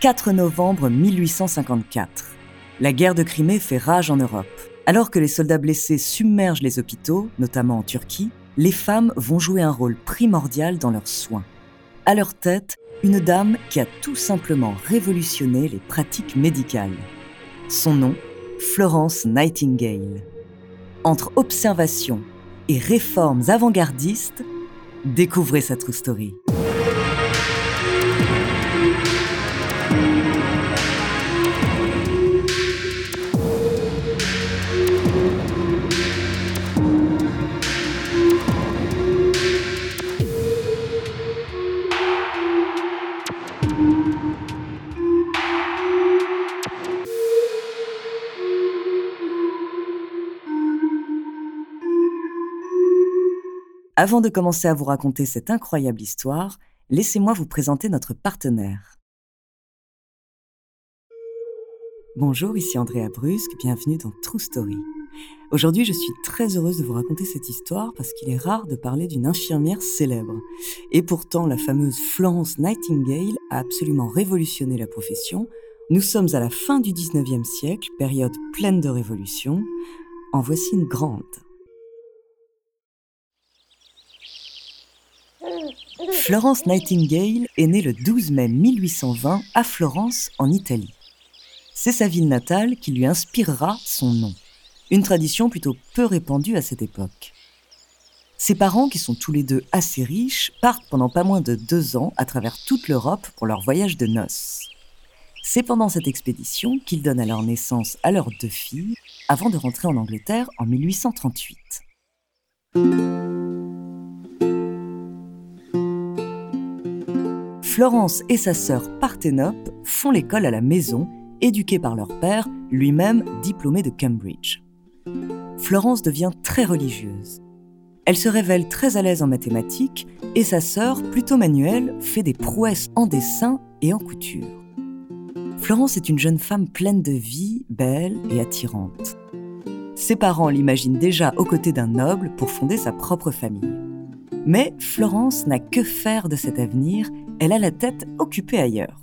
4 novembre 1854. La guerre de Crimée fait rage en Europe. Alors que les soldats blessés submergent les hôpitaux, notamment en Turquie, les femmes vont jouer un rôle primordial dans leurs soins. À leur tête, une dame qui a tout simplement révolutionné les pratiques médicales. Son nom, Florence Nightingale. Entre observation et réformes avant-gardistes, découvrez sa true story. Avant de commencer à vous raconter cette incroyable histoire, laissez-moi vous présenter notre partenaire. Bonjour, ici Andrea Brusque, bienvenue dans True Story. Aujourd'hui, je suis très heureuse de vous raconter cette histoire parce qu'il est rare de parler d'une infirmière célèbre. Et pourtant, la fameuse Florence Nightingale a absolument révolutionné la profession. Nous sommes à la fin du 19e siècle, période pleine de révolutions. En voici une grande. Florence Nightingale est née le 12 mai 1820 à Florence, en Italie. C'est sa ville natale qui lui inspirera son nom, une tradition plutôt peu répandue à cette époque. Ses parents, qui sont tous les deux assez riches, partent pendant pas moins de deux ans à travers toute l'Europe pour leur voyage de noces. C'est pendant cette expédition qu'ils donnent alors naissance à leurs deux filles, avant de rentrer en Angleterre en 1838. Florence et sa sœur Parthénope font l'école à la maison, éduquée par leur père, lui-même diplômé de Cambridge. Florence devient très religieuse. Elle se révèle très à l'aise en mathématiques et sa sœur, plutôt manuelle, fait des prouesses en dessin et en couture. Florence est une jeune femme pleine de vie, belle et attirante. Ses parents l'imaginent déjà aux côtés d'un noble pour fonder sa propre famille. Mais Florence n'a que faire de cet avenir elle a la tête occupée ailleurs.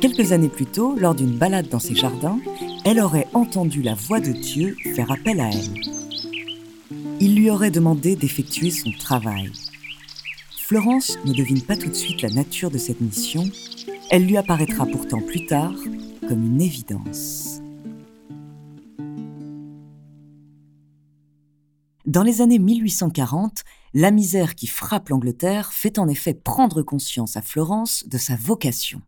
Quelques années plus tôt, lors d'une balade dans ses jardins, elle aurait entendu la voix de Dieu faire appel à elle. Il lui aurait demandé d'effectuer son travail. Florence ne devine pas tout de suite la nature de cette mission. Elle lui apparaîtra pourtant plus tard comme une évidence. Dans les années 1840, la misère qui frappe l'Angleterre fait en effet prendre conscience à Florence de sa vocation.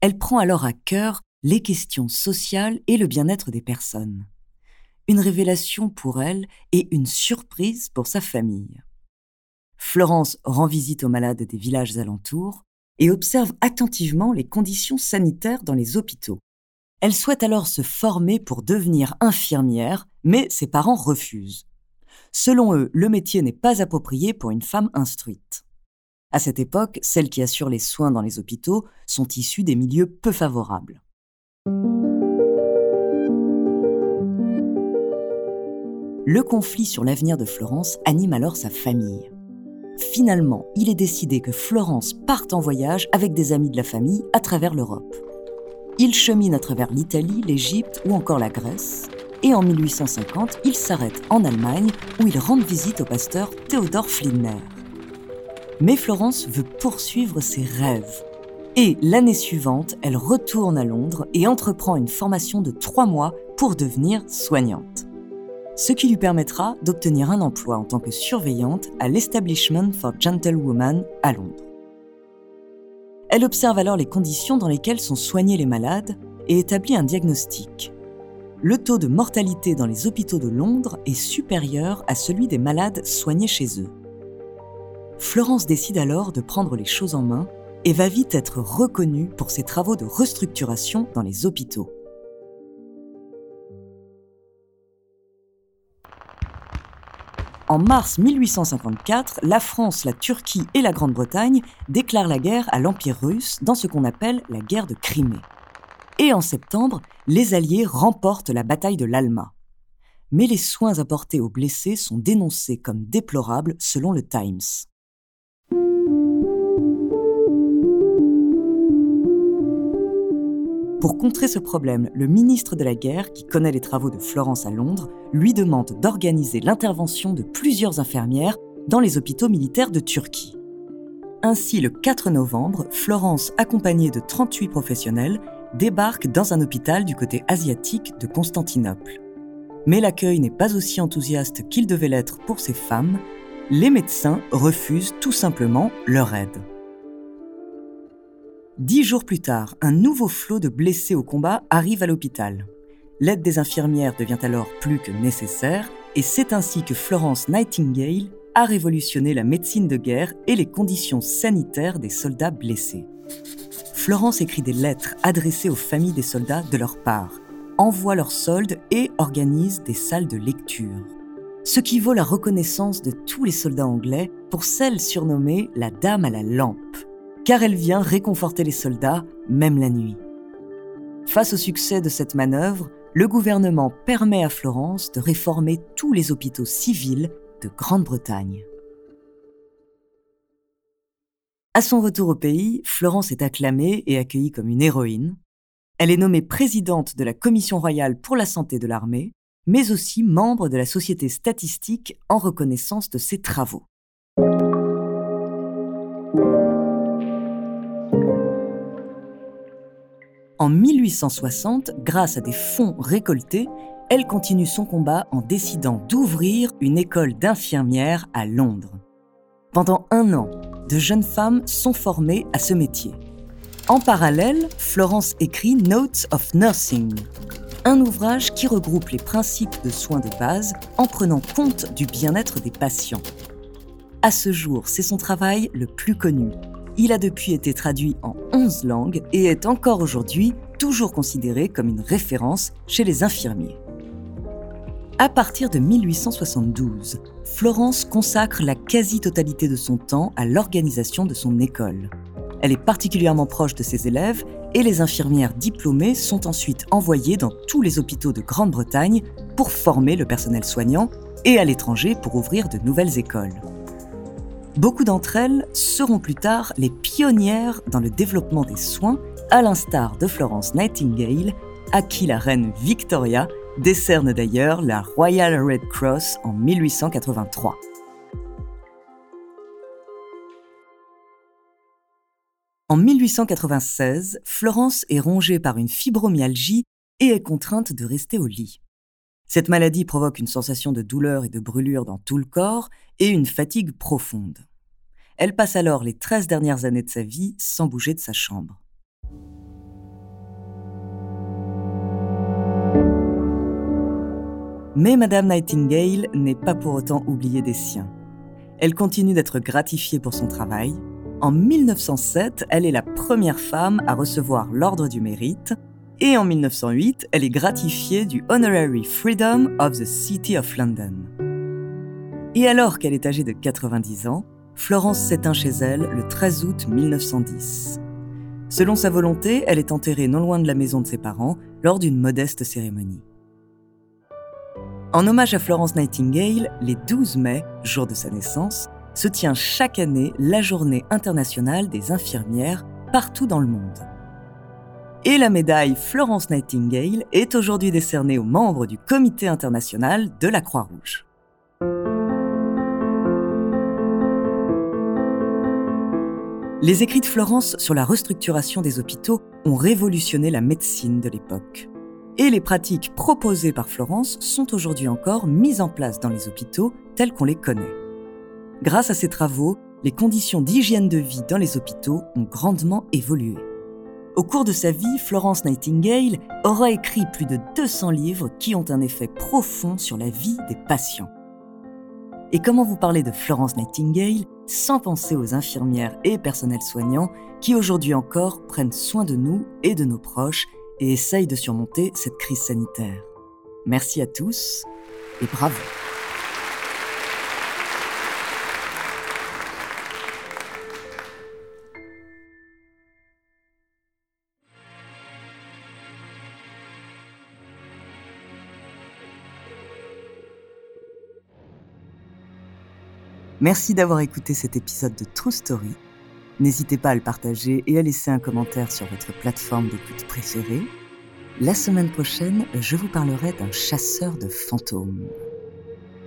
Elle prend alors à cœur les questions sociales et le bien-être des personnes. Une révélation pour elle et une surprise pour sa famille. Florence rend visite aux malades des villages alentours et observe attentivement les conditions sanitaires dans les hôpitaux. Elle souhaite alors se former pour devenir infirmière, mais ses parents refusent. Selon eux, le métier n'est pas approprié pour une femme instruite. À cette époque, celles qui assurent les soins dans les hôpitaux sont issues des milieux peu favorables. Le conflit sur l'avenir de Florence anime alors sa famille. Finalement, il est décidé que Florence parte en voyage avec des amis de la famille à travers l'Europe. Ils cheminent à travers l'Italie, l'Égypte ou encore la Grèce, et en 1850, il s'arrête en Allemagne où il rend visite au pasteur Theodor Flinner. Mais Florence veut poursuivre ses rêves. Et l'année suivante, elle retourne à Londres et entreprend une formation de trois mois pour devenir soignante. Ce qui lui permettra d'obtenir un emploi en tant que surveillante à l'Establishment for Gentlewomen à Londres. Elle observe alors les conditions dans lesquelles sont soignés les malades et établit un diagnostic le taux de mortalité dans les hôpitaux de Londres est supérieur à celui des malades soignés chez eux. Florence décide alors de prendre les choses en main et va vite être reconnue pour ses travaux de restructuration dans les hôpitaux. En mars 1854, la France, la Turquie et la Grande-Bretagne déclarent la guerre à l'Empire russe dans ce qu'on appelle la guerre de Crimée. Et en septembre, les Alliés remportent la bataille de l'Alma. Mais les soins apportés aux blessés sont dénoncés comme déplorables selon le Times. Pour contrer ce problème, le ministre de la Guerre, qui connaît les travaux de Florence à Londres, lui demande d'organiser l'intervention de plusieurs infirmières dans les hôpitaux militaires de Turquie. Ainsi, le 4 novembre, Florence, accompagnée de 38 professionnels, débarque dans un hôpital du côté asiatique de Constantinople. Mais l'accueil n'est pas aussi enthousiaste qu'il devait l'être pour ces femmes. Les médecins refusent tout simplement leur aide. Dix jours plus tard, un nouveau flot de blessés au combat arrive à l'hôpital. L'aide des infirmières devient alors plus que nécessaire, et c'est ainsi que Florence Nightingale a révolutionné la médecine de guerre et les conditions sanitaires des soldats blessés. Florence écrit des lettres adressées aux familles des soldats de leur part, envoie leurs soldes et organise des salles de lecture. Ce qui vaut la reconnaissance de tous les soldats anglais pour celle surnommée la Dame à la lampe car elle vient réconforter les soldats, même la nuit. Face au succès de cette manœuvre, le gouvernement permet à Florence de réformer tous les hôpitaux civils de Grande-Bretagne. À son retour au pays, Florence est acclamée et accueillie comme une héroïne. Elle est nommée présidente de la Commission royale pour la santé de l'armée, mais aussi membre de la Société statistique en reconnaissance de ses travaux. En 1860, grâce à des fonds récoltés, elle continue son combat en décidant d'ouvrir une école d'infirmières à Londres. Pendant un an, de jeunes femmes sont formées à ce métier. En parallèle, Florence écrit Notes of Nursing, un ouvrage qui regroupe les principes de soins de base en prenant compte du bien-être des patients. À ce jour, c'est son travail le plus connu, il a depuis été traduit en 11 langues et est encore aujourd'hui toujours considéré comme une référence chez les infirmiers. À partir de 1872, Florence consacre la quasi-totalité de son temps à l'organisation de son école. Elle est particulièrement proche de ses élèves et les infirmières diplômées sont ensuite envoyées dans tous les hôpitaux de Grande-Bretagne pour former le personnel soignant et à l'étranger pour ouvrir de nouvelles écoles. Beaucoup d'entre elles seront plus tard les pionnières dans le développement des soins, à l'instar de Florence Nightingale, à qui la reine Victoria décerne d'ailleurs la Royal Red Cross en 1883. En 1896, Florence est rongée par une fibromyalgie et est contrainte de rester au lit. Cette maladie provoque une sensation de douleur et de brûlure dans tout le corps et une fatigue profonde. Elle passe alors les 13 dernières années de sa vie sans bouger de sa chambre. Mais Madame Nightingale n'est pas pour autant oubliée des siens. Elle continue d'être gratifiée pour son travail. En 1907, elle est la première femme à recevoir l'Ordre du Mérite et en 1908, elle est gratifiée du Honorary Freedom of the City of London. Et alors qu'elle est âgée de 90 ans, Florence s'éteint chez elle le 13 août 1910. Selon sa volonté, elle est enterrée non loin de la maison de ses parents lors d'une modeste cérémonie. En hommage à Florence Nightingale, les 12 mai, jour de sa naissance, se tient chaque année la journée internationale des infirmières partout dans le monde et la médaille Florence Nightingale est aujourd'hui décernée aux membres du Comité international de la Croix-Rouge. Les écrits de Florence sur la restructuration des hôpitaux ont révolutionné la médecine de l'époque. Et les pratiques proposées par Florence sont aujourd'hui encore mises en place dans les hôpitaux tels qu'on les connaît. Grâce à ces travaux, les conditions d'hygiène de vie dans les hôpitaux ont grandement évolué. Au cours de sa vie, Florence Nightingale aura écrit plus de 200 livres qui ont un effet profond sur la vie des patients. Et comment vous parler de Florence Nightingale sans penser aux infirmières et personnels soignants qui aujourd'hui encore prennent soin de nous et de nos proches et essayent de surmonter cette crise sanitaire Merci à tous et bravo Merci d'avoir écouté cet épisode de True Story. N'hésitez pas à le partager et à laisser un commentaire sur votre plateforme d'écoute préférée. La semaine prochaine, je vous parlerai d'un chasseur de fantômes.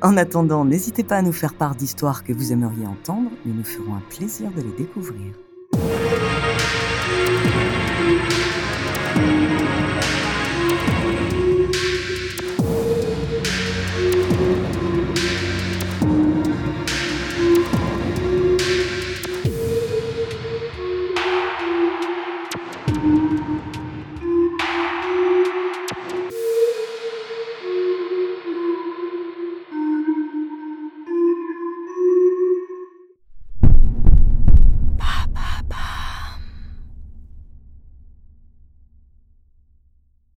En attendant, n'hésitez pas à nous faire part d'histoires que vous aimeriez entendre, nous nous ferons un plaisir de les découvrir.